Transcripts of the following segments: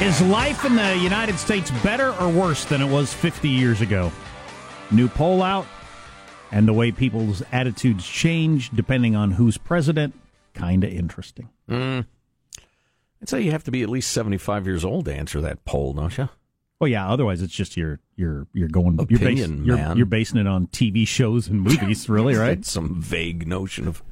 Is life in the United States better or worse than it was 50 years ago? New poll out, and the way people's attitudes change depending on who's president, kind of interesting. Mm. I'd say you have to be at least 75 years old to answer that poll, don't you? Well, yeah. Otherwise, it's just you're you're you're going Opinion, you're, man. you're, you're basing it on TV shows and movies, really, right? Some vague notion of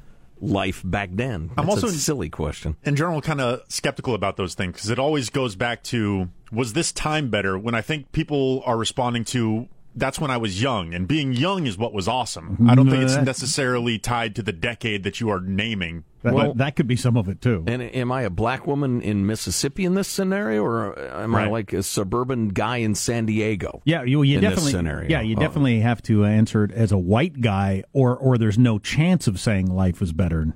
life back then. I'm also a silly question. in general kind of skeptical about those things because it always goes back to was this time better when I think people are responding to that's when I was young and being young is what was awesome. Mm-hmm. I don't think it's necessarily tied to the decade that you are naming. That, Well- that could be some of it too. And am I a black woman in Mississippi in this scenario, or am I like a suburban guy in San Diego? Yeah, you, you in this definitely. scenario. Yeah, you Oh. definitely have to answer it as a white guy, or or there's no chance of saying life was better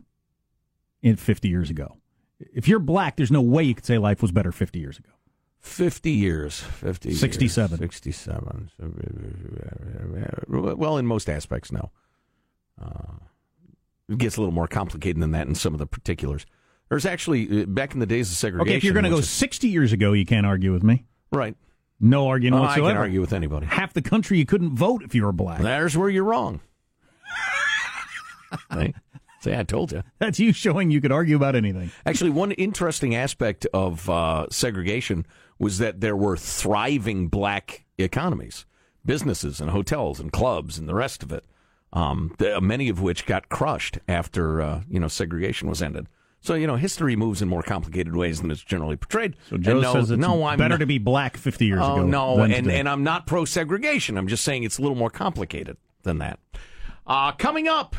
in 50 years ago. If you're black, there's no way you could say life was better 50 years ago. 50 years. 50 years. 67. 67. Well, in most aspects, no. Uh, it gets a little more complicated than that in some of the particulars. There's actually, uh, back in the days of segregation. Okay, if you're going to go is- 60 years ago, you can't argue with me. Right. No argument Oh, I can argue with anybody. Half the country you couldn't vote if you were black. There's where you're wrong. Hey, See, I told you. That's you showing you could argue about anything. Actually, one interesting aspect of uh, segregation was that there were thriving black economies, businesses and hotels and clubs and the rest of it. Um, the, many of which got crushed after uh, you know segregation was ended. So you know history moves in more complicated ways than it's generally portrayed. So Joe no, says it's no, I'm better not- to be black 50 years oh, ago. no, and, today. and I'm not pro segregation. I'm just saying it's a little more complicated than that. Uh, coming up,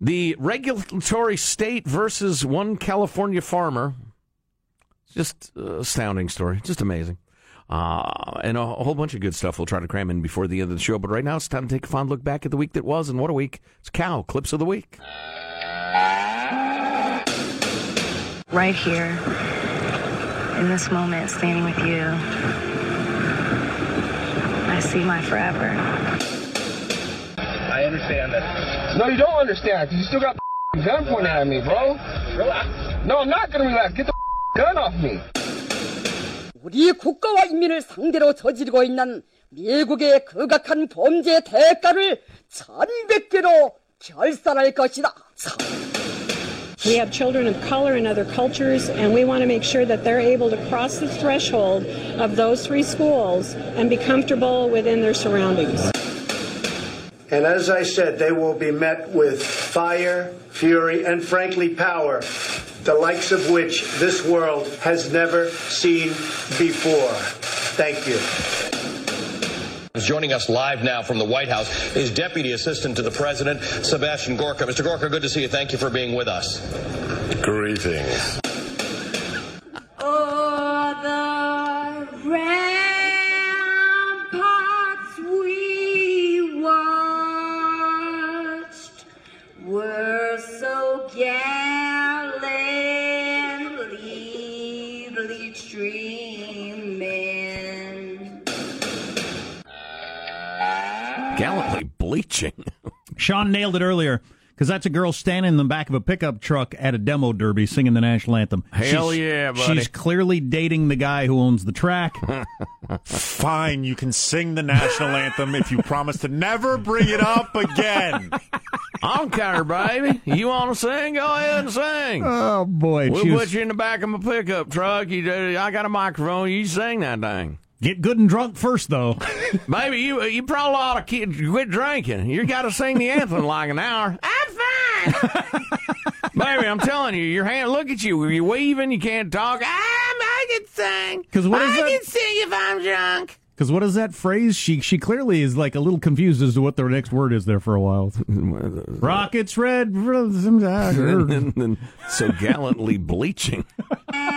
the regulatory state versus one California farmer. Just uh, astounding story. Just amazing. Uh, and a, a whole bunch of good stuff we'll try to cram in before the end of the show. But right now, it's time to take a fond look back at the week that was. And what a week. It's Cow Clips of the Week. right here in this moment standing with you i see my forever I understand that. No, you don't understand, because you still got the gun pointed at me, bro. Relax. No, I'm not gonna relax. Get the gun off me. 우리 국가와 인민을 상대로 저지르고 있는 미국의 극악한 범죄의 대가를 천백배로 결산할 것이다. We have children of color in other cultures, and we want to make sure that they're able to cross the threshold of those three schools and be comfortable within their surroundings. And as I said, they will be met with fire, fury, and frankly, power, the likes of which this world has never seen before. Thank you. Joining us live now from the White House is Deputy Assistant to the President, Sebastian Gorka. Mr. Gorka, good to see you. Thank you for being with us. Greetings. So gallantly streaming. Gallantly bleaching. Sean nailed it earlier. Because that's a girl standing in the back of a pickup truck at a demo derby singing the national anthem. Hell She's- yeah, buddy. She's clearly dating the guy who owns the track. Fine, you can sing the national anthem if you promise to never bring it up again. I don't care, baby. You want to sing? Go ahead and sing. oh boy, we'll put you in the back of my pickup truck. You, uh, I got a microphone. You sing that thing. get good and drunk first, though. Baby, you uh, you probably ought to quit drinking. You got to sing the anthem like an hour. I'm fine. Baby, I'm telling you, your hand, look at you. You're waving, you can't talk. I'm, I can sing. Because what is I that- can sing if I'm drunk. Because what is that phrase? She she clearly is like a little confused as to what the next word is there for a while. Rockets red. and then so gallantly bleaching. Bleed,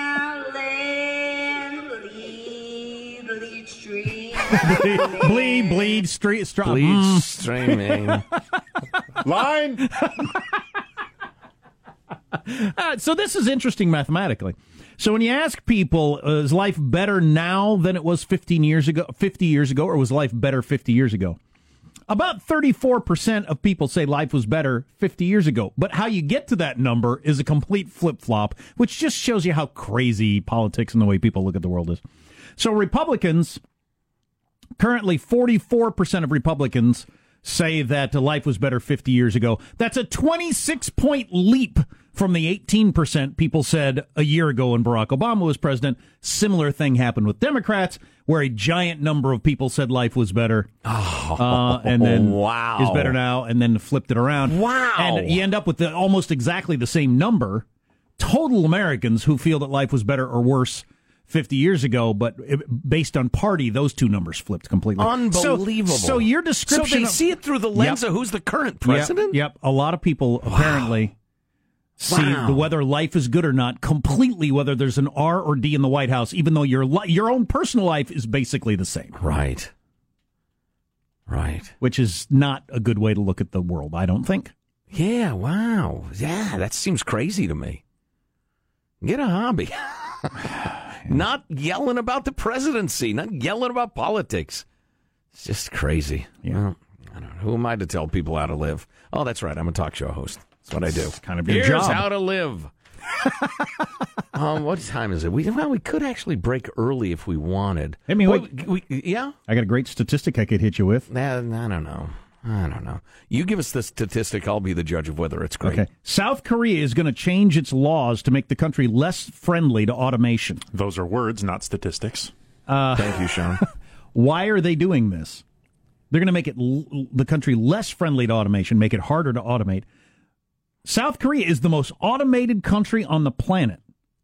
bleed, stream. bleed, bleed, street, straw. Mm. streaming. Line. Uh, so this is interesting mathematically. So when you ask people, uh, is life better now than it was 15 years ago, 50 years ago, or was life better 50 years ago? About 34% of people say life was better 50 years ago. But how you get to that number is a complete flip flop, which just shows you how crazy politics and the way people look at the world is. So Republicans, currently 44% of Republicans say that life was better 50 years ago. That's a 26 point leap from the 18% people said a year ago when Barack Obama was president. Similar thing happened with Democrats, where a giant number of people said life was better. uh, and then wow. is better now, and then flipped it around. Wow. And you end up with the, almost exactly the same number. Total Americans who feel that life was better or worse 50 years ago, but based on party, those two numbers flipped completely. So- Unbelievable. So, your description. So they of- see it through the lens Yep. of who's the current president? Yep, A lot of people apparently see Wow. the whether life is good or not completely whether there's an R or D in the White House, even though your li- your own personal life is basically the same. Right. Right. Which is not a good way to look at the world, I don't think. Yeah, wow. Yeah, that seems crazy to me. Get a hobby. not yelling about the presidency, not yelling about politics. It's just crazy. Yeah. Well, I don't know. Who am I to tell people how to live? Oh, that's right. I'm a talk show host. That's what I do. kind of your Here's job. how to live. um, what time is it? We well, we could actually break early if we wanted. I mean, Well, we- we, yeah. I got a great statistic I could hit you with. Nah, I don't know. I don't know. You give us the statistic. I'll be the judge of whether it's great. Okay. South Korea is going to change its laws to make the country less friendly to automation. Those are words, not statistics. Thank you, Sean. Why are they doing this? They're going to make it l- the country less friendly to automation, make it harder to automate. South Korea is the most automated country on the planet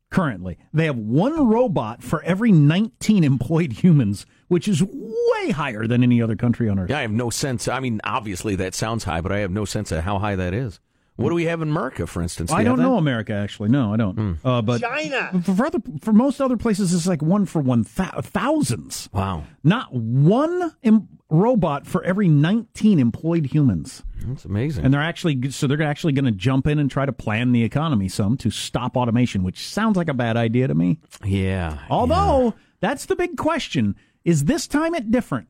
currently. They have one robot for every 19 employed humans, which is way higher than any other country on earth. Yeah, I have no sense. I mean, obviously that sounds high, but I have no sense of how high that is. What do we have in America, for instance? Do I don't have that? know America actually. No, I don't. Hmm. Uh, but China. For other, for most other places, it's like one for one thou- thousands. Wow, Not one Im- robot for every 19 employed humans. that's amazing. And they're actually so they're actually going to jump in and try to plan the economy some to stop automation, which sounds like a bad idea to me. yeah. Although that's the big question: is this time it different?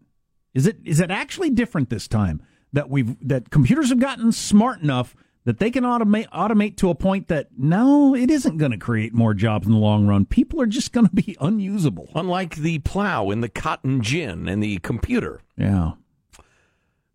Is it is it actually different this time that we've that computers have gotten smart enough that they can automate automate to a point that no, it isn't going to create more jobs in the long run. People are just going to be unusable. Unlike the plow and the cotton gin and the computer. Yeah.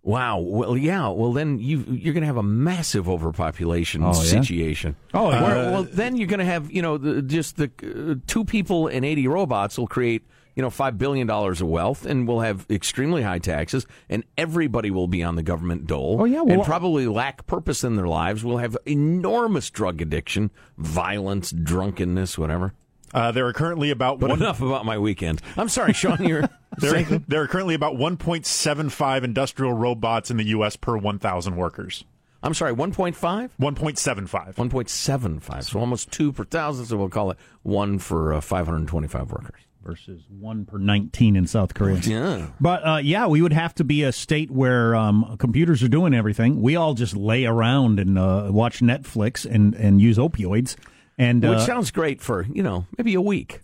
Wow. Well, yeah. Well, then you you're going to have a massive overpopulation Oh, yeah? situation. Oh, yeah. Where- well, then you're going to have you know the, just the uh, two people and 80 robots will create you know five billion dollars of wealth, and we'll have extremely high taxes, and everybody will be on the government dole. Oh, yeah, well- and probably lack purpose in their lives. We'll have enormous drug addiction, violence, drunkenness, whatever. Uh, there are currently about But one. enough about my weekend. I'm sorry, Sean. You're There, there are currently about 1.75 industrial robots in the U.S. per 1,000 workers. I'm sorry. 1.5. 1.75. 1.75, so almost two per thousand. So we'll call it one for uh, 525 workers. Versus one per 19 in South Korea. Yeah. But uh, yeah, we would have to be a state where um, computers are doing everything. We all just lay around and uh, watch Netflix and, and use opioids and Which uh, sounds great for, you know, maybe a week.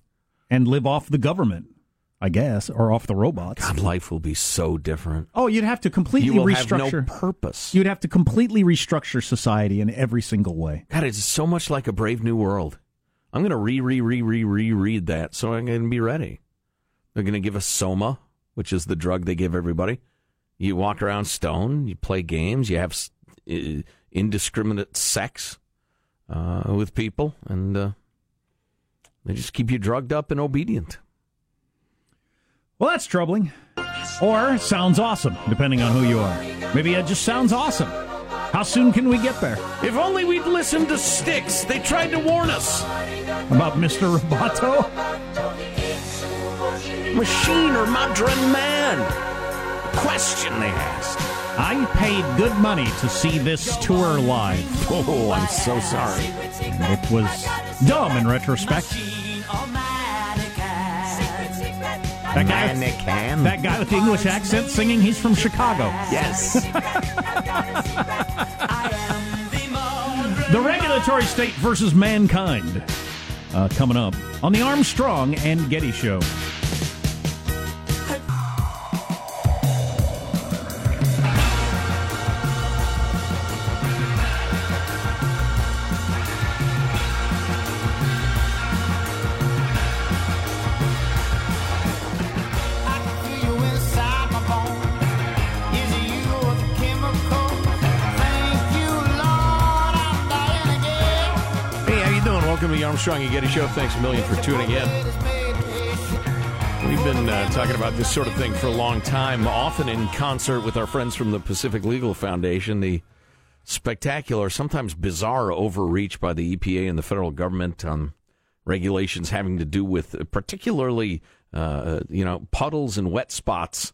and live off the government. I guess, or off the robots. God, life will be so different. Oh, you'd have to completely You will restructure. have no purpose. You'd have to completely restructure society in every single way. God, it's so much like a Brave New World. I'm going to re, re, re, re, re read that so I'm going to be ready. They're going to give us Soma, which is the drug they give everybody. You walk around stone, you play games, you have indiscriminate sex uh, with people, and uh, they just keep you drugged up and obedient. Well, that's troubling. Or sounds awesome, depending on who you are. Maybe it just sounds awesome. How soon can we get there? If only we'd listened to Styx. They tried to warn us. About Mr. Roboto? Machine or modern man? Question they asked. I paid good money to see this tour live. Oh, I'm so sorry. And it was dumb in retrospect. That guy, Mannequin. that guy with the English accent singing, he's from Chicago. Yes. The regulatory state versus mankind. Uh, coming up on the Armstrong and Getty Show. Armstrong and Getty Show. Thanks a million for tuning in. We've been uh, talking about this sort of thing for a long time, often in concert with our friends from the Pacific Legal Foundation. The spectacular, sometimes bizarre overreach by the EPA and the federal government on regulations having to do with particularly, uh, you know, puddles and wet spots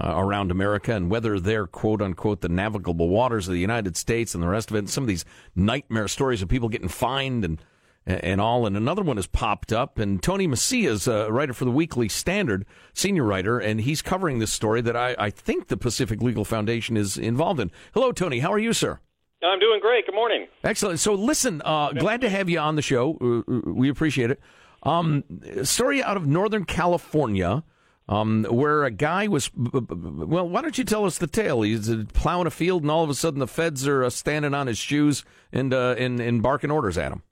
uh, around America and whether they're quote unquote the navigable waters of the United States and the rest of it. And some of these nightmare stories of people getting fined and and all. And another one has popped up. And Tony Mecia is a writer for the Weekly Standard, senior writer, and he's covering this story that I, I think the Pacific Legal Foundation is involved in. Hello, Tony. How are you, sir? I'm doing great. Good morning. Excellent. So, listen, uh, glad to have you on the show. Uh, uh, we appreciate it. Um, story out of Northern California, um, where a guy was. Well, why don't you tell us the tale? He's uh, plowing a field, and all of a sudden, the feds are uh, standing on his shoes and uh, and, and barking orders at him.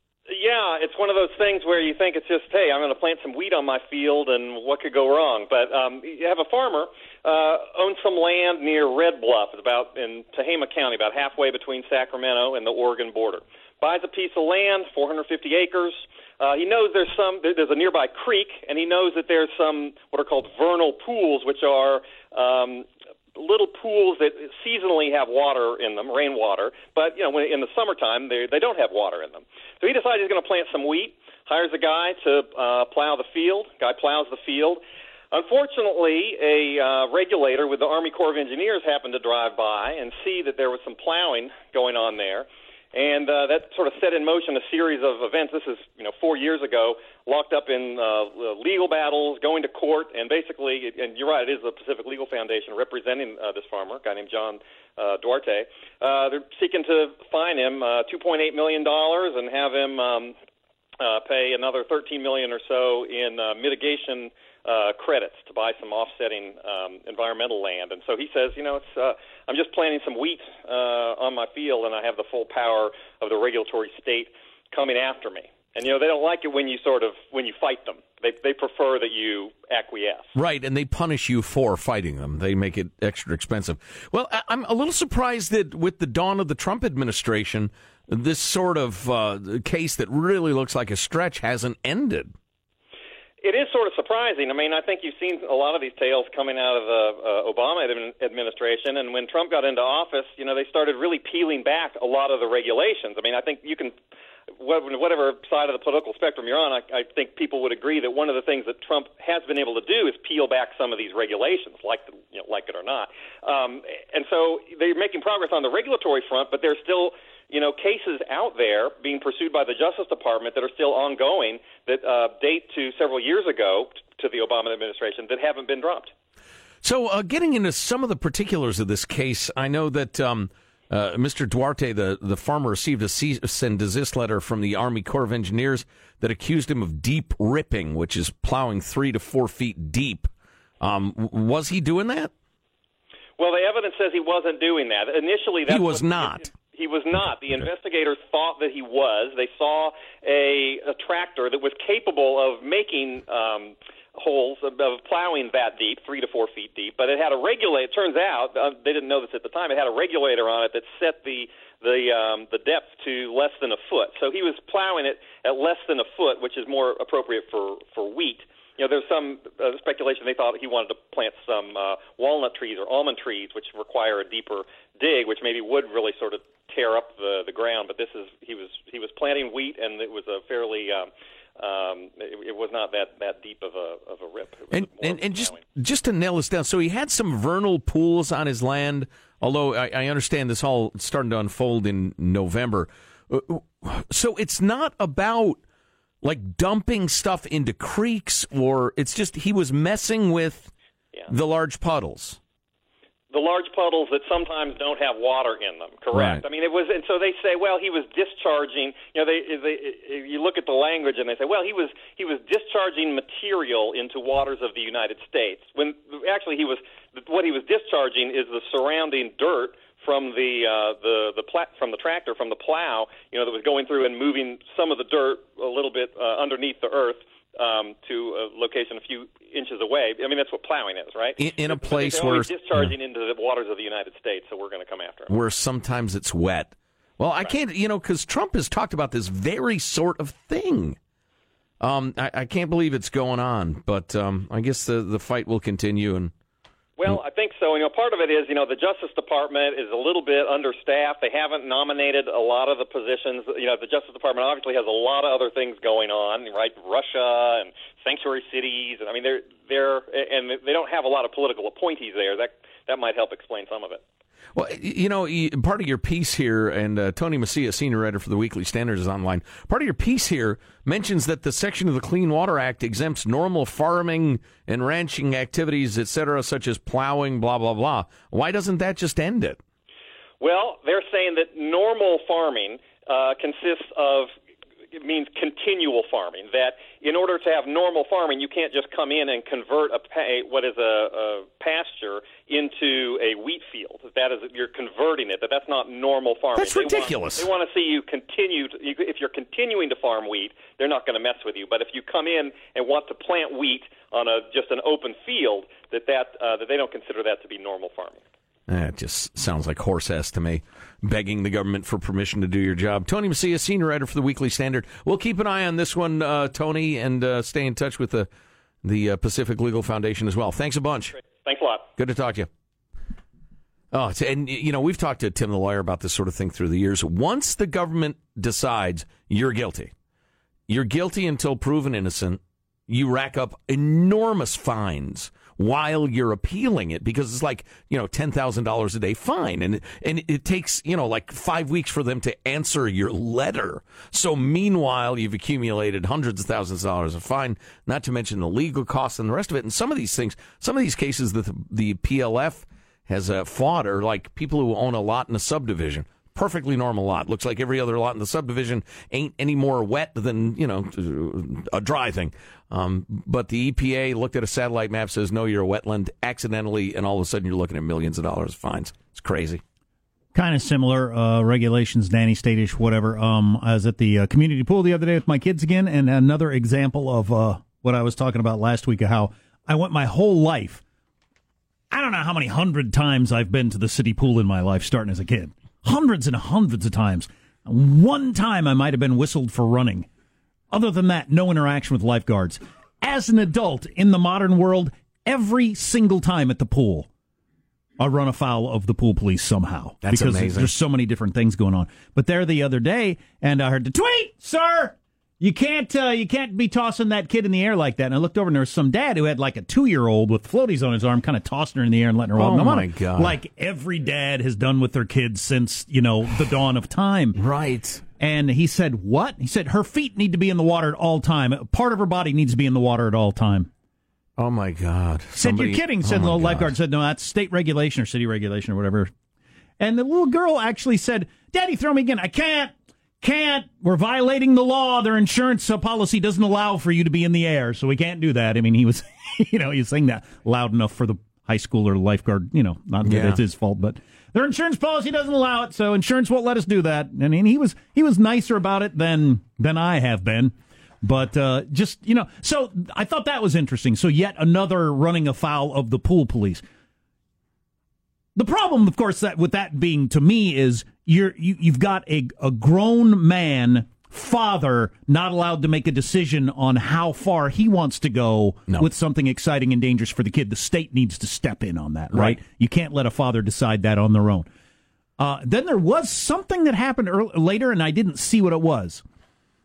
It's one of those things where you think it's just, hey, I'm going to plant some wheat on my field, and what could go wrong? But um, you have a farmer uh, owns some land near Red Bluff, about in Tehama County, about halfway between Sacramento and the Oregon border. Buys a piece of land, 450 acres. Uh, he knows there's some there's a nearby creek, and he knows that there's some what are called vernal pools, which are um, little pools that seasonally have water in them, rainwater, but you know when, in the summertime they they don't have water in them. So he decides he's going to plant some wheat. Hires a guy to uh, plow the field. Guy plows the field. Unfortunately, a uh, regulator with the Army Corps of Engineers happened to drive by and see that there was some plowing going on there, and uh, that sort of set in motion a series of events. This is, you know, four years ago, locked up in uh, legal battles, going to court, and basically, and you're right, it is the Pacific Legal Foundation representing uh, this farmer, a guy named John uh, Duarte. Uh, they're seeking to fine him uh, 2.8 million dollars and have him um, uh, pay another 13 million or so in uh, mitigation uh, credits to buy some offsetting um, environmental land. And so he says, you know, it's uh, I'm just planting some wheat uh, on my field, and I have the full power of the regulatory state coming after me. And you know, they don't like it when you sort of when you fight them. They they prefer that you acquiesce. Right, and they punish you for fighting them. They make it extra expensive. Well, I- I'm a little surprised that with the dawn of the Trump administration, this sort of uh, case that really looks like a stretch hasn't ended. It is sort of surprising. I mean, I think you've seen a lot of these tales coming out of the uh, Obama administration, and when Trump got into office, you know, they started really peeling back a lot of the regulations. I mean, I think you can, whatever side of the political spectrum you're on, I, I think people would agree that one of the things that Trump has been able to do is peel back some of these regulations, like the, you know, like it or not. Um, and so they're making progress on the regulatory front, but there's still you know, cases out there being pursued by the Justice Department that are still ongoing that uh, date to several years ago to the Obama administration that haven't been dropped. So, uh, getting into some of the particulars of this case, I know that um, uh, Mr. Duarte, the, the farmer, received a cease and desist letter from the Army Corps of Engineers that accused him of deep ripping, which is plowing three to four feet deep Um, was he doing that? Well, the evidence says he wasn't doing that. Initially, He was not. He was not. The investigators thought that he was. They saw a, a tractor that was capable of making um, holes of, of plowing that deep, three to four feet deep. But it had a regulator. It turns out uh, they didn't know this at the time. It had a regulator on it that set the the um, the depth to less than a foot. So he was plowing it at less than a foot, which is more appropriate for for wheat. You know, there's some uh, speculation they thought he wanted to plant some uh, walnut trees or almond trees, which require a deeper dig, which maybe would really sort of tear up the the ground. But this is he was he was planting wheat, and it was a fairly um, um, it, it was not that that deep of a of a rip. And and, and just just to nail this down, so he had some vernal pools on his land. Although I, I understand this all starting to unfold in November, Uh, so it's not about like dumping stuff into creeks, or it's just he was messing with the large puddles. The large puddles that sometimes don't have water in them. Correct. Right. I mean, it was, and so they say, well, he was discharging. You know, they, they you look at the language and they say, well, he was he was discharging material into waters of the United States. When actually he was what he was discharging is the surrounding dirt from the uh, the the pla- from the tractor from the plow. You know, that was going through and moving some of the dirt a little bit uh, underneath the earth. Um, to a location a few inches away. I mean, that's what plowing is, right? In- in a place where- discharging into the waters of the United States, so we're going to come after him. where sometimes it's wet. Well, I can't, you know, because Trump has talked about this very sort of thing. Um, I, I can't believe it's going on, but um, I guess the the fight will continue. And Well, mm. I think so. You know, part of it is, you know, the Justice Department is a little bit understaffed. They haven't nominated a lot of the positions. You know, the Justice Department obviously has a lot of other things going on, right? Russia and sanctuary cities, and I mean, they're they're and they don't have a lot of political appointees there. That that might help explain some of it. Well, you know, part of your piece here, and uh, Tony Mecia, senior editor for the Weekly Standard, is online. Part of your piece here mentions that the section of the Clean Water Act exempts normal farming and ranching activities, et cetera, such as plowing, blah, blah, blah. Why doesn't that just end it? Well, they're saying that normal farming uh, consists of it means continual farming. That in order to have normal farming, you can't just come in and convert a pa- what is a, a pasture into a wheat field. That is, you're converting it. That that's not normal farming. That's They want- ridiculous. they want to see you continue. To, you, if you're continuing to farm wheat, they're not going to mess with you. But if you come in and want to plant wheat on a just an open field, that that uh, that they don't consider that to be normal farming. It just sounds like horse ass to me, begging the government for permission to do your job. Tony Mecia, senior editor for the Weekly Standard. We'll keep an eye on this one, uh, Tony, and uh, stay in touch with the the uh, Pacific Legal Foundation as well. Thanks a bunch. Thanks a lot. Good to talk to you. Oh, and you know we've talked to Tim the lawyer about this sort of thing through the years. Once the government decides you're guilty, you're guilty until proven innocent. You rack up enormous fines while you're appealing it because it's like you know ten thousand dollars a day fine, and and it takes you know like five weeks for them to answer your letter. So meanwhile, you've accumulated hundreds of thousands of dollars of fine, not to mention the legal costs and the rest of it. And some of these things, some of these cases that the, the PLF has uh, fought are like people who own a lot in a subdivision. Perfectly normal lot. Looks like every other lot in the subdivision ain't any more wet than, you know, a dry thing. Um, but the EPA looked at a satellite map, says, no, you're a wetland accidentally, and all of a sudden you're looking at millions of dollars of fines. It's crazy. kind of similar uh, regulations, nanny statish, whatever. Um, I was at the uh, community pool the other day with my kids again, and another example of uh, what I was talking about last week of how I went my whole life. I don't know how many hundred times I've been to the city pool in my life, starting as a kid. Hundreds and hundreds of times. One time I might have been whistled for running. Other than that, no interaction with lifeguards. As an adult in the modern world, every single time at the pool, I run afoul of the pool police somehow. That's because amazing. There's so many different things going on. But there the other day, and I heard the tweet, sir. You can't uh, you can't be tossing that kid in the air like that. And I looked over and there was some dad who had like a two year old with floaties on his arm, kind of tossing her in the air and letting her walk. Oh, my God. Like every dad has done with their kids since you know the dawn of time. Right. And he said, "What?" He said, "Her feet need to be in the water at all time. Part of her body needs to be in the water at all time." Oh, my God. Said you're kidding. Oh, Said my the God. lifeguard said no, that's state regulation or city regulation or whatever. And the little girl actually said, "Daddy, throw me again. I can't, can't. We're violating the law. Their insurance policy doesn't allow for you to be in the air, so we can't do that. I mean, he was, you know, he was saying that loud enough for the high schooler lifeguard. You know, not that Yeah. it's his fault, but their insurance policy doesn't allow it, so insurance won't let us do that. I mean, he was he was nicer about it than than I have been. But uh, just you know, so I thought that was interesting. So yet another running afoul of the pool police. The problem, of course, that with that being to me is you're you, you've got a a grown man father not allowed to make a decision on how far he wants to go with something exciting and dangerous for the kid. The state needs to step in on that, right? Right. You can't let a father decide that on their own. Uh, then there was something that happened earl later, and I didn't see what it was.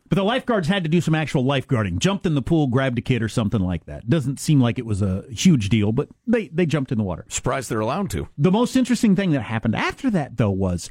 But the lifeguards had to do some actual lifeguarding. Jumped in the pool, grabbed a kid, or something like that. Doesn't seem like it was a huge deal, but they, they jumped in the water. Surprised they're allowed to. The most interesting thing that happened after that, though, was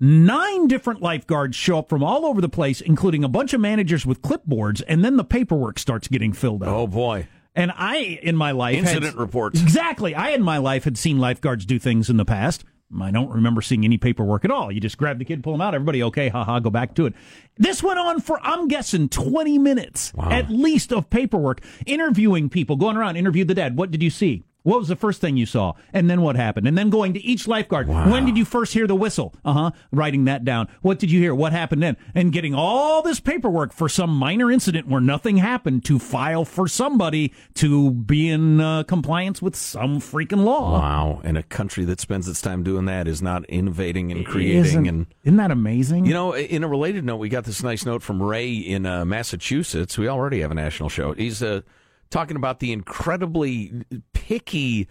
nine different lifeguards show up from all over the place, including a bunch of managers with clipboards, and then the paperwork starts getting filled out. Oh boy. And I, in my life, had- Incident reports. Exactly. I, in my life, had seen lifeguards do things in the past. I don't remember seeing any paperwork at all. You just grab the kid, pull him out. Everybody okay? Haha. Go back to it. This went on for I'm guessing 20 minutes at least of paperwork, interviewing people, going around, interviewed the dad. What did you see? What was the first thing you saw? And then what happened? And then going to each lifeguard. When did you first hear the whistle? Uh huh. Writing that down. What did you hear? What happened then? And getting all this paperwork for some minor incident where nothing happened to file for somebody to be in uh, compliance with some freaking law. Wow. And a country that spends its time doing that is not innovating and creating Isn't, and isn't that amazing? You know, in a related note, we got this nice note from Ray in uh, Massachusetts. We already have a national show. He's uh, talking about the incredibly picky,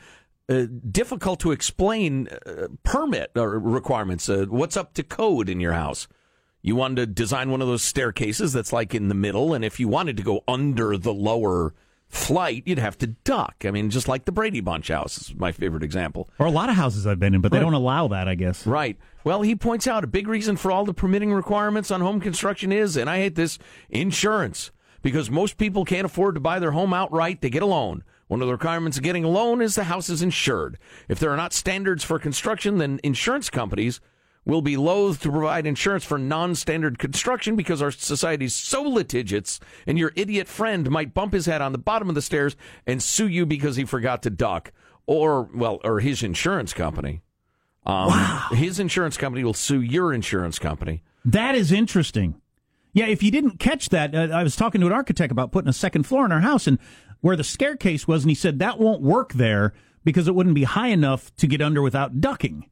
uh, difficult to explain uh, permit or requirements. Uh, what's up to code in your house? You wanted to design one of those staircases that's like in the middle, and if you wanted to go under the lower flight, you'd have to duck. I mean, just like the Brady Bunch house is my favorite example. or a lot of houses I've been in, but they Right. don't allow that, I guess. Right. Well, he points out a big reason for all the permitting requirements on home construction is, and I hate this, insurance. Because most people can't afford to buy their home outright, they get a loan. One of the requirements of getting a loan is the house is insured. If there are not standards for construction, then insurance companies will be loath to provide insurance for non-standard construction because our society is so litigious and your idiot friend might bump his head on the bottom of the stairs and sue you because he forgot to duck or well or his insurance company um, His insurance company will sue your insurance company. That is interesting. Yeah, if you didn't catch that, uh, I was talking to an architect about putting a second floor in our house and where the staircase was, and he said that won't work there because it wouldn't be high enough to get under without ducking.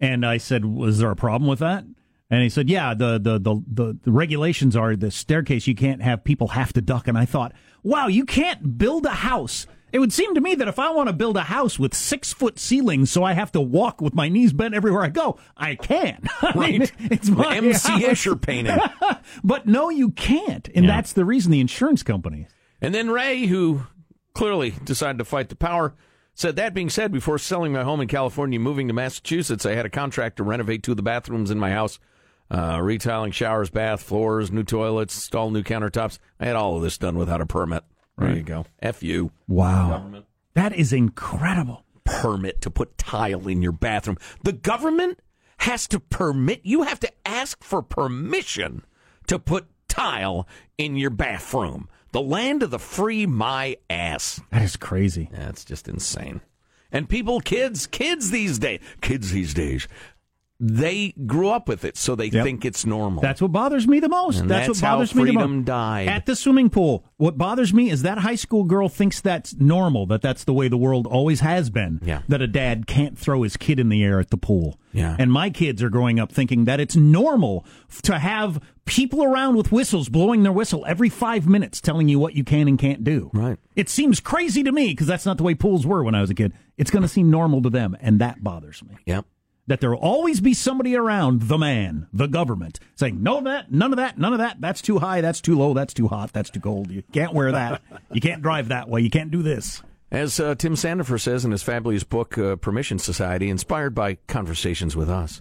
And I said, "Was there a problem with that?" And he said, "Yeah, the the the the, the regulations are the staircase. You can't have people have to duck." And I thought, "Wow, you can't build a house." It would seem to me that if I want to build a house with six foot ceilings, so I have to walk with my knees bent everywhere I go, I can. I mean, Right. it's my MC house. Escher painting. but no, you can't, and Yeah. that's the reason the insurance company. And then Ray, who clearly decided to fight the power, said, That being said, before selling my home in California and moving to Massachusetts, I had a contract to renovate two of the bathrooms in my house, uh, retiling showers, bath, floors, new toilets, install new countertops. I had all of this done without a permit. There you go. F you. Wow, that is incredible. Permit to put tile in your bathroom. The government has to permit, you have to ask for permission to put tile in your bathroom. The land of the free, my ass. That is crazy. That's just insane. And people, kids, kids these days, kids these days, they grew up with it, so they Yep. think it's normal. That's what bothers me the most. That's, that's what how bothers me the freedom most. died. At the swimming pool, what bothers me is that high school girl thinks that's normal, that that's the way the world always has been. Yeah. That a dad can't throw his kid in the air at the pool. Yeah. And my kids are growing up thinking that it's normal to have people around with whistles blowing their whistle every five minutes telling you what you can and can't do. Right. It seems crazy to me because that's not the way pools were when I was a kid. It's going to seem normal to them, and that bothers me Yep. That there will always be somebody around the man, the government, saying, no, that, none of that, none of that. That's too high. That's too low. That's too hot. That's too cold. You can't wear that. you can't drive that way. You can't do this. As uh, Tim Sandefur says in his fabulous book, uh, Permission Society, inspired by conversations with us,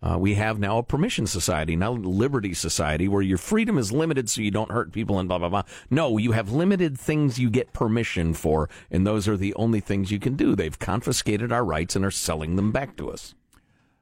uh, we have now a permission society, not a liberty society, where your freedom is limited so you don't hurt people and blah, blah, blah. No, you have limited things you get permission for, and those are the only things you can do. They've confiscated our rights and are selling them back to us.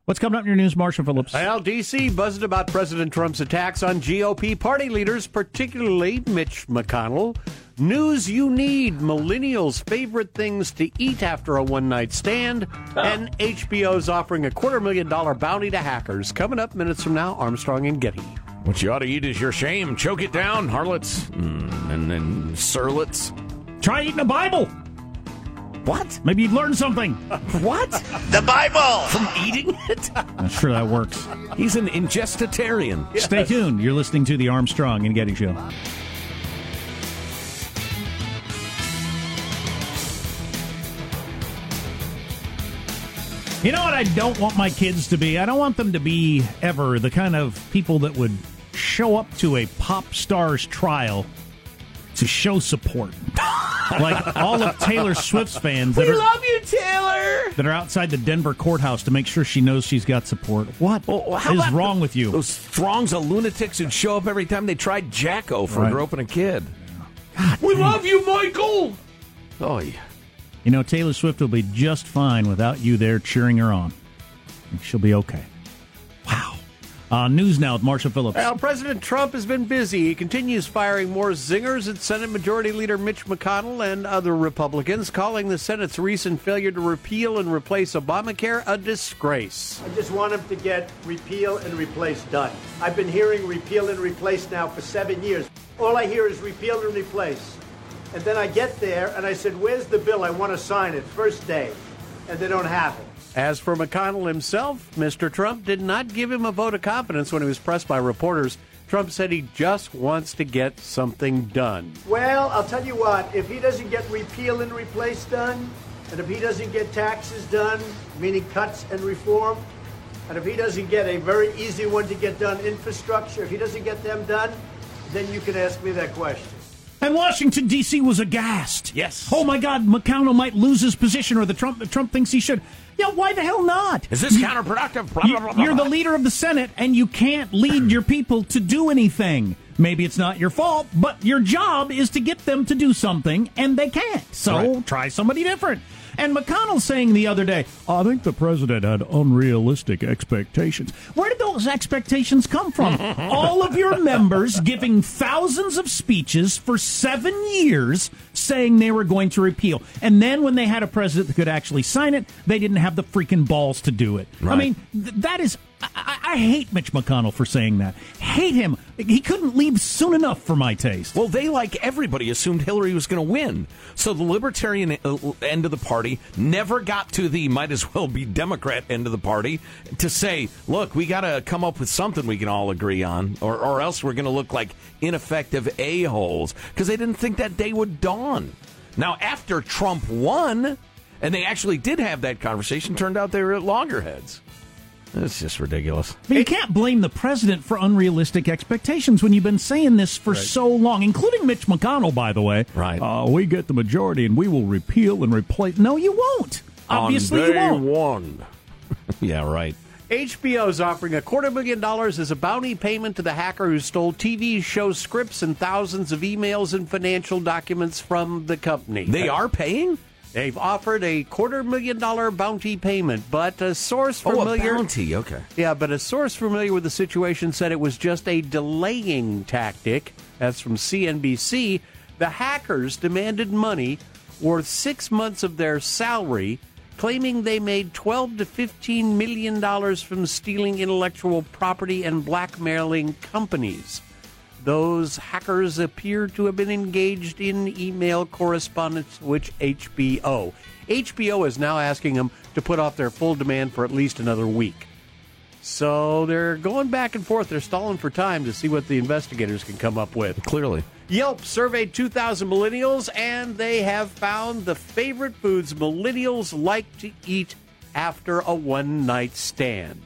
What's coming up in your news, Marshall Phillips? Well, D.C. buzzed about President Trump's attacks on GOP party leaders, particularly Mitch McConnell. News you need millennials' favorite things to eat after a one night stand. And HBO's offering a quarter million dollar bounty to hackers. Coming up minutes from now, Armstrong and Getty. What you ought to eat is your shame. Choke it down, harlots mm, and then surlets. Try eating a Bible. What? Maybe you'd learn something. What? The Bible! From eating it? I'm sure that works. He's an ingestitarian. Stay tuned. You're listening to the Armstrong and Getty Show. You know what I don't want my kids to be? I don't want them to be ever the kind of people that would show up to a pop star's trial to show support. like all of Taylor Swift's fans that We are, love you, Taylor. that are outside the Denver courthouse to make sure she knows she's got support. What is Well, how about wrong the- with you? Those throngs of lunatics who'd show up every time they tried Jacko for Right. groping a kid. God, we love you, Michael. Oh, yeah. You know, Taylor Swift will be just fine without you there cheering her on. She'll be okay. Wow. Uh, news now with Marshall Phillips. Well, President Trump has been busy. He continues firing more zingers at Senate Majority Leader Mitch McConnell and other Republicans, calling the Senate's recent failure to repeal and replace Obamacare a disgrace. I just want him to get repeal and replace done. I've been hearing repeal and replace now for seven years. All I hear is repeal and replace. And then I get there and I said, Where's the bill? I want to sign it first day. And they don't have it. As for McConnell himself, Mr. Trump did not give him a vote of confidence when he was pressed by reporters. Trump said he just wants to get something done. Well, I'll tell you what, if he doesn't get repeal and replace done, and if he doesn't get taxes done, meaning cuts and reform, and if he doesn't get a very easy one to get done, infrastructure, if he doesn't get them done, then you can ask me that question. And Washington D.C. was aghast. Yes. Oh my God, McConnell might lose his position, or the Trump Trump thinks he should. Yeah, why the hell not? Is this counterproductive? Blah, You- blah, blah, You're the leader of the Senate, and you can't lead your people to do anything. Maybe it's not your fault, but your job is to get them to do something, and they can't. So Right. try somebody different. And McConnell saying the other day, I think the president had unrealistic expectations. Where did those expectations come from? All of your members giving thousands of speeches for seven years saying they were going to repeal. And then when they had a president that could actually sign it, they didn't have the freaking balls to do it. I mean, th- that is. I, I hate Mitch McConnell for saying that. Hate him. He couldn't leave soon enough for my taste. Well, they, like everybody, assumed Hillary was going to win. So the Libertarian uh, end of the party never got to the might as well be Democrat end of the party to say, look, we got to come up with something we can all agree on, or, or else we're going to look like ineffective a-holes. Because they didn't think that day would dawn. Now, after Trump won, and they actually did have that conversation, turned out they were at loggerheads. It's just ridiculous. But you can't blame the president for unrealistic expectations when you've been saying this for so long, including Mitch McConnell, by the way. Right. Uh, we get the majority and we will repeal and replace. No, you won't. Obviously, On you won't. one. yeah, right. HBO is offering a quarter million dollars as a bounty payment to the hacker who stole TV show scripts and thousands of emails and financial documents from the company. They are paying? They've offered a quarter million dollar bounty payment, but a source familiar. Oh, a familiar bounty. Okay. Yeah, but a source familiar with the situation said it was just a delaying tactic. That's from CNBC. The hackers demanded money worth six months of their salary, claiming they made 12 to 15 million dollars from stealing intellectual property and blackmailing companies. Those hackers appear to have been engaged in email correspondence with HBO. HBO is now asking them to put off their full demand for at least another week. So they're going back and forth. They're stalling for time to see what the investigators can come up with. Clearly. Yelp surveyed 2,000 millennials, and they have found the favorite foods millennials like to eat after a one night stand.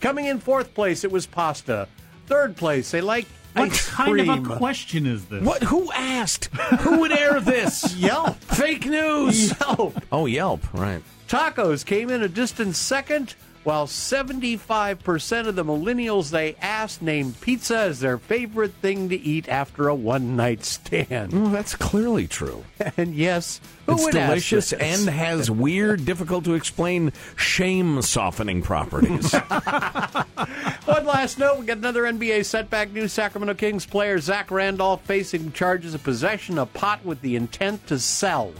Coming in fourth place, it was pasta. Third place, they like What kind cream. of a question is this? What? Who asked? Who would air this? Yelp. Fake news. Yelp. Oh, Yelp. Right. Tacos came in a distant second. While 75% of the millennials they asked named pizza as their favorite thing to eat after a one night stand. Well, that's clearly true. And yes, who It's delicious and has weird, difficult to explain shame softening properties. One last note: we got another NBA setback New Sacramento Kings player Zach Randolph facing charges of possession of pot with the intent to sell.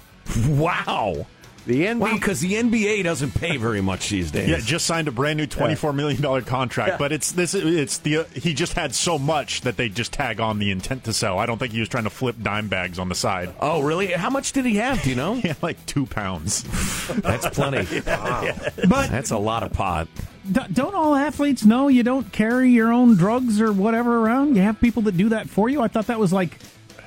wow. The NBA Wow, because the NBA doesn't pay very much these days. Yeah, just signed a brand new twenty-four million dollar contract, but it's this. It's the he just had so much that they just tag on the intent to sell. I don't think he was trying to flip dime bags on the side. Oh, really? How much did he have? Do you know? Yeah, like two pounds. That's plenty. But That's a lot of pot. d- don't all athletes know you don't carry your own drugs or whatever around? You have people that do that for you? I thought that was like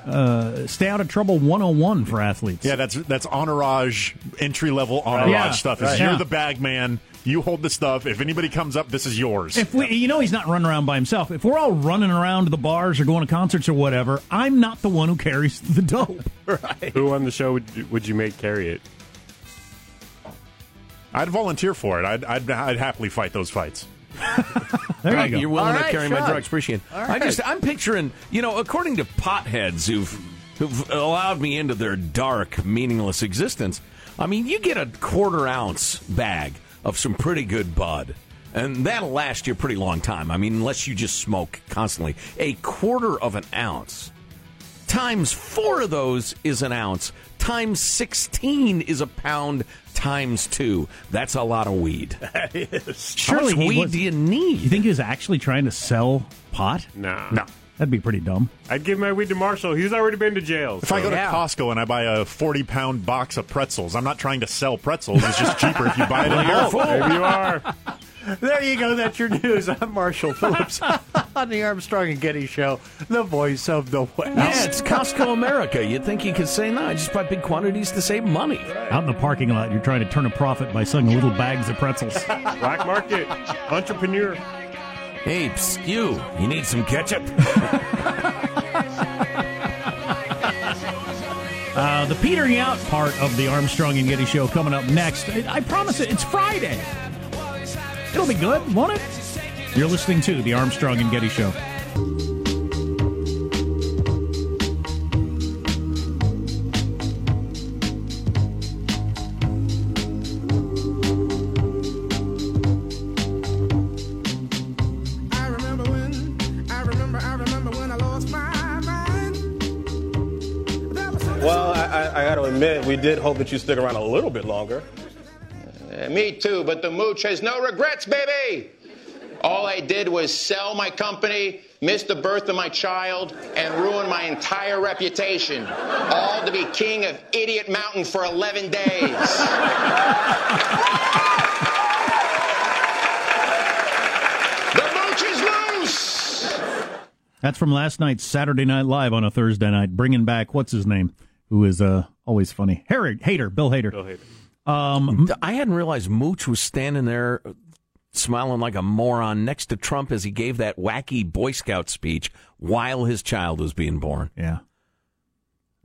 uh, stay out of trouble 101 for athletes. Yeah, that's that's entourage entry level entourage Yeah, stuff. Is right. you're Yeah. the bag man. You hold the stuff. If anybody comes up, this is yours. If we, you know, he's not running around by himself. If we're all running around to the bars or going to concerts or whatever, I'm not the one who carries the dope. Who on the show would you, would you make carry it? I'd volunteer for it. I'd, I'd I'd happily fight those fights. There you go. You're willing All to right, carry my Sean. drugs. Appreciate it. I just, I'm picturing, you know, according to potheads who've, who've allowed me into their dark, meaningless existence, I mean, you get a quarter ounce bag of some pretty good bud. And that'll last you a pretty long time. I mean, unless you just smoke constantly. A quarter of an ounce times four of those is an ounce. Times 16 is a pound. Times two. That's a lot of weed. That is. Surely How much weed was- do you need? You think he was actually trying to sell pot? Nah. No. That'd be pretty dumb. I'd give my weed to Marshall. He's already been to jail. If I go to Yeah. Costco and I buy a 40 pound box of pretzels, I'm not trying to sell pretzels. It's just cheaper if you buy it in bulk. Maybe you are. There you go. That's your news. I'm Marshall Phillips on the Armstrong and Getty Show, the voice of the West. Yeah, it's Costco America. You'd think you could say, no, I just buy big quantities to save money. Out in the parking lot, you're trying to turn a profit by selling little bags of pretzels. Black market. Entrepreneur. Hey, psst, you, you need some ketchup? Uh, the petering out part of the Armstrong and Getty Show coming up next. I I promise it, it's Friday. It'll be good, won't it? You're listening to the Armstrong and Getty Show. I remember when, I remember, I remember when I lost my mind. There was something Well, I, I, I got to admit, we did hope that you stick around a little bit longer. Me too, but the mooch has no regrets, baby. All I did was sell my company, miss the birth of my child, and ruin my entire reputation. All to be king of Idiot Mountain for 11 days. the mooch is loose! That's from last night's Saturday Night Live on a Thursday night, bringing back what's his name, who is uh, always funny, Harry Hater, Bill Hader. Bill Hader. Um, I hadn't realized Mooch was standing there smiling like a moron next to Trump as he gave that wacky Boy Scout speech while his child was being born. yeah.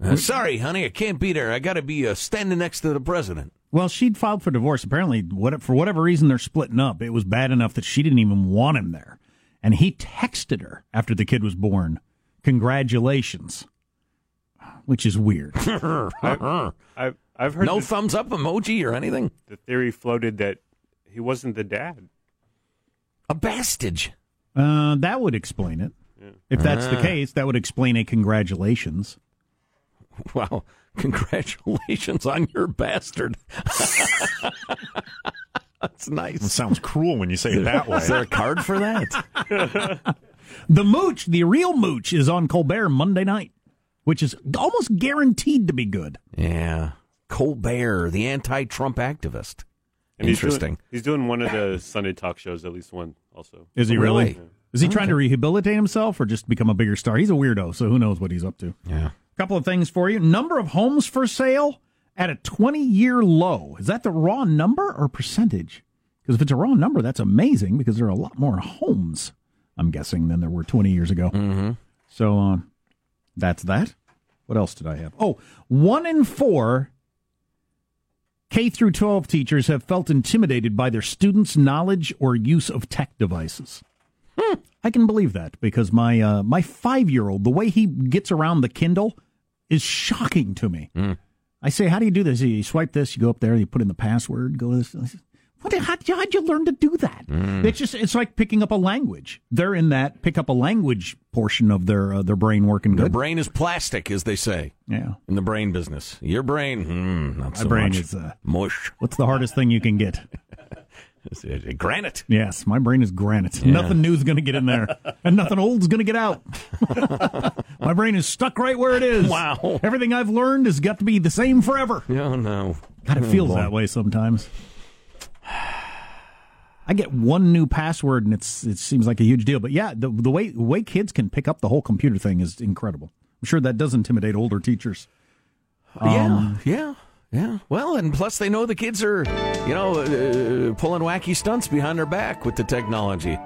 Uh, sorry, honey, I can't be there. I got to be uh, standing next to the president. Well, she'd filed for divorce. Apparently, what, for whatever reason, they're splitting up. It was bad enough that she didn't even want him there. And he texted her after the kid was born, congratulations, which is weird. I've, I've, I've heard no the, thumbs up emoji or anything. the theory floated that he wasn't the dad. A bastage. Uh, that would explain it. If that's the Ah. case, that would explain a congratulations. Wow. Congratulations on your bastard. That's nice. It sounds cruel when you say it that way. Is there a card for that? The mooch, the real mooch, is on Colbert Monday night, which is almost guaranteed to be good. yeah. Colbert, the anti Trump activist. And he's doing- Interesting. He's doing, one of the Sunday talk shows, at least one also. Is he really? Really? Is he trying to rehabilitate himself or just become a bigger star? He's a weirdo, so who knows what he's up to. Yeah. A couple of things for you. Number of homes for sale at a 20 year low. Is that the raw number or percentage? Because if it's a raw number, that's amazing because there are a lot more homes, I'm guessing, than there were 20 years ago. Mm-hmm. So uh, that's that. What else did I have? Oh, one in four K through 12 teachers have felt intimidated by their students' knowledge or use of tech devices. Hmm, I can believe that because my uh, my five year old, the way he gets around the Kindle is shocking to me. I say, "How do you do this?" You swipe this, you go up there, you put in the password, go to this. What? How, how'd you learn to do that? It's just it's like picking up a language. They're in that pick up a language portion of their uh, their brain working Their good. brain is plastic, as they say. Yeah. In the brain business. Your brain, hmm, not My so brain much. is uh, mush. What's the hardest thing you can get? Granite. Yes, my brain is granite. Yeah. Nothing is going to get in there, and nothing old is going to get out. my brain is stuck right where it is. Wow. Everything I've learned has got to be the same forever. Oh, no. God, it Oh, feels boy. that way sometimes. I get one new password and it's it seems like a huge deal. But yeah, the the way way kids can pick up the whole computer thing is incredible. I'm sure that does intimidate older teachers. Um, yeah, yeah, yeah. Well, and plus they know the kids are, you know, uh, pulling wacky stunts behind their back with the technology,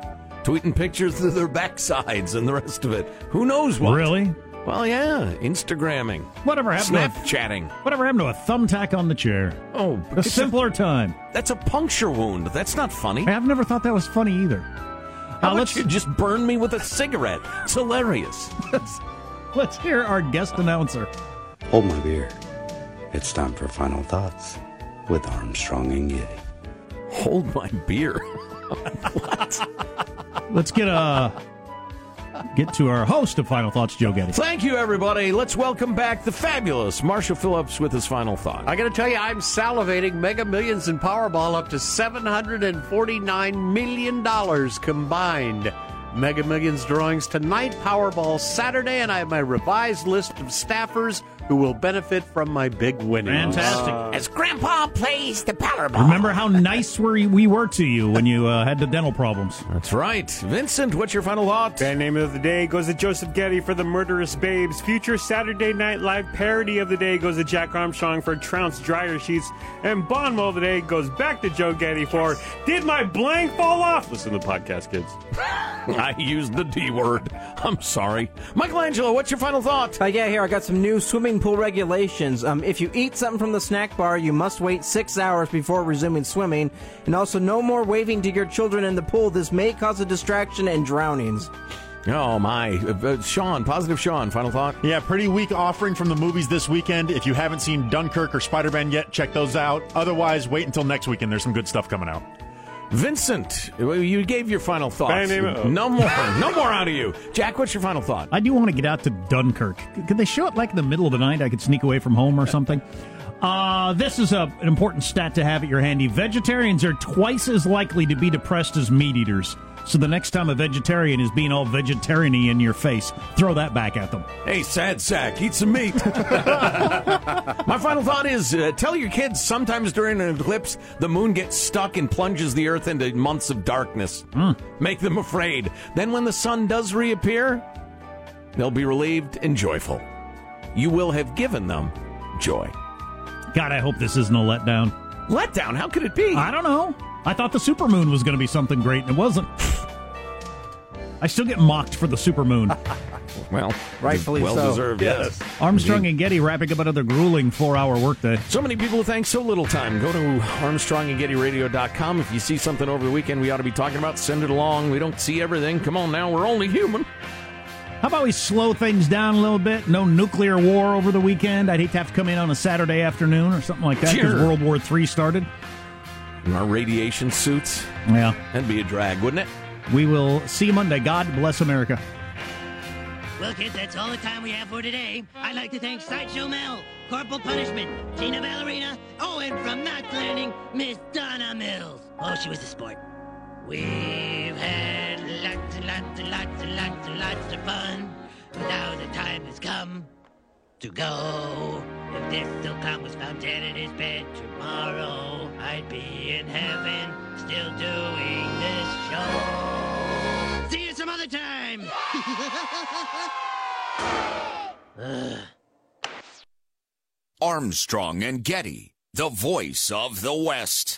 tweeting pictures of their backsides and the rest of it. Who knows what? Really? Well, yeah, Instagramming, Whatever happened to a- Snapchatting. Whatever happened to a thumbtack on the chair? Oh, A it's simpler time. That's a puncture wound. That's not funny. I've never thought that was funny either. How Uh, about let's you just burn me with a cigarette? It's hilarious. let's, let's hear our guest announcer. Hold my beer. It's time for final thoughts with Armstrong and Getty. Hold my beer. What? Let's get uh get to our host of Final Thoughts, Joe Getty. Thank you, everybody. Let's welcome back the fabulous Marshall Phillips with his final thought. I got to tell you, I'm salivating. Mega Millions and Powerball up to $749 million combined. Mega Millions drawings tonight, Powerball Saturday, and I have my revised list of staffers who will benefit from my big winnings. Fantastic. As Grandpa plays the Powerball. Remember how nice we we were to you when you uh, had the dental problems. That's right. Vincent, what's your final thought? Band name of the day goes to Joseph Getty for The Murderous Babes. Future Saturday Night Live parody of the day goes to Jack Armstrong for Trounce Dryer Sheets. And Bon mot of the day goes back to Joe Getty for Did My Blank Fall Off? Listen to the podcast, kids. I used the D word. I'm sorry. Michelangelo, what's your final thought? Uh, yeah, here I got some new swimming pool regulations. Um, if you eat something from the snack bar, you must wait six hours before resuming swimming, and also no more waving to your children in the pool. This may cause a distraction and drownings. Oh, my. Uh, uh, Sean, positive Sean, final thought? Yeah, pretty weak offering from the movies this weekend. If you haven't seen Dunkirk or Spider Man yet, check those out. Otherwise, wait until next weekend. There's some good stuff coming out. Vincent, you gave your final thoughts. Band name No more. No more out of you. Jack, what's your final thought? I do want to get out to Dunkirk. Could they show it like in the middle of the night? I could sneak away from home or something. Uh, this is a, an important stat to have at your handy. Vegetarians are twice as likely to be depressed as meat eaters. So the next time a vegetarian is being all vegetarian-y in your face, throw that back at them. Hey, sad sack, eat some meat. My final thought is uh, tell your kids sometimes during an eclipse, the moon gets stuck and plunges the earth into months of darkness. Make them afraid. Then, when the sun does reappear, they'll be relieved and joyful. You will have given them joy. God, I hope this isn't a letdown. Letdown? How could it be? I don't know. I thought the supermoon was going to be something great, and it wasn't. I still get mocked for the supermoon. Well, Rightfully well so. deserved, yes. Armstrong and Getty wrapping up another grueling four-hour workday. So many people who thank so little time. Go to ArmstrongandGettyRadio.com. If you see something over the weekend we ought to be talking about, send it along. We don't see everything. Come on now, we're only human. How about we slow things down a little bit? No nuclear war over the weekend. I'd hate to have to come in on a Saturday afternoon or something like that because Sure. World War III started. In our radiation suits. Yeah. That'd be a drag, wouldn't it? We will see you Monday. God bless America. Well, kids, that's all the time we have for today. I'd like to thank Sideshow Mel, Corporal Punishment, Tina Ballerina, oh, and from Knots Landing, Miss Donna Mills. Oh, she was a sport. We've had lots and lots and lots and lots and lots of fun. But Now the time has come to go. If this come was found dead in his bed tomorrow, I'd be in heaven still doing this show. See you some other time. Armstrong and Getty, the voice of the West.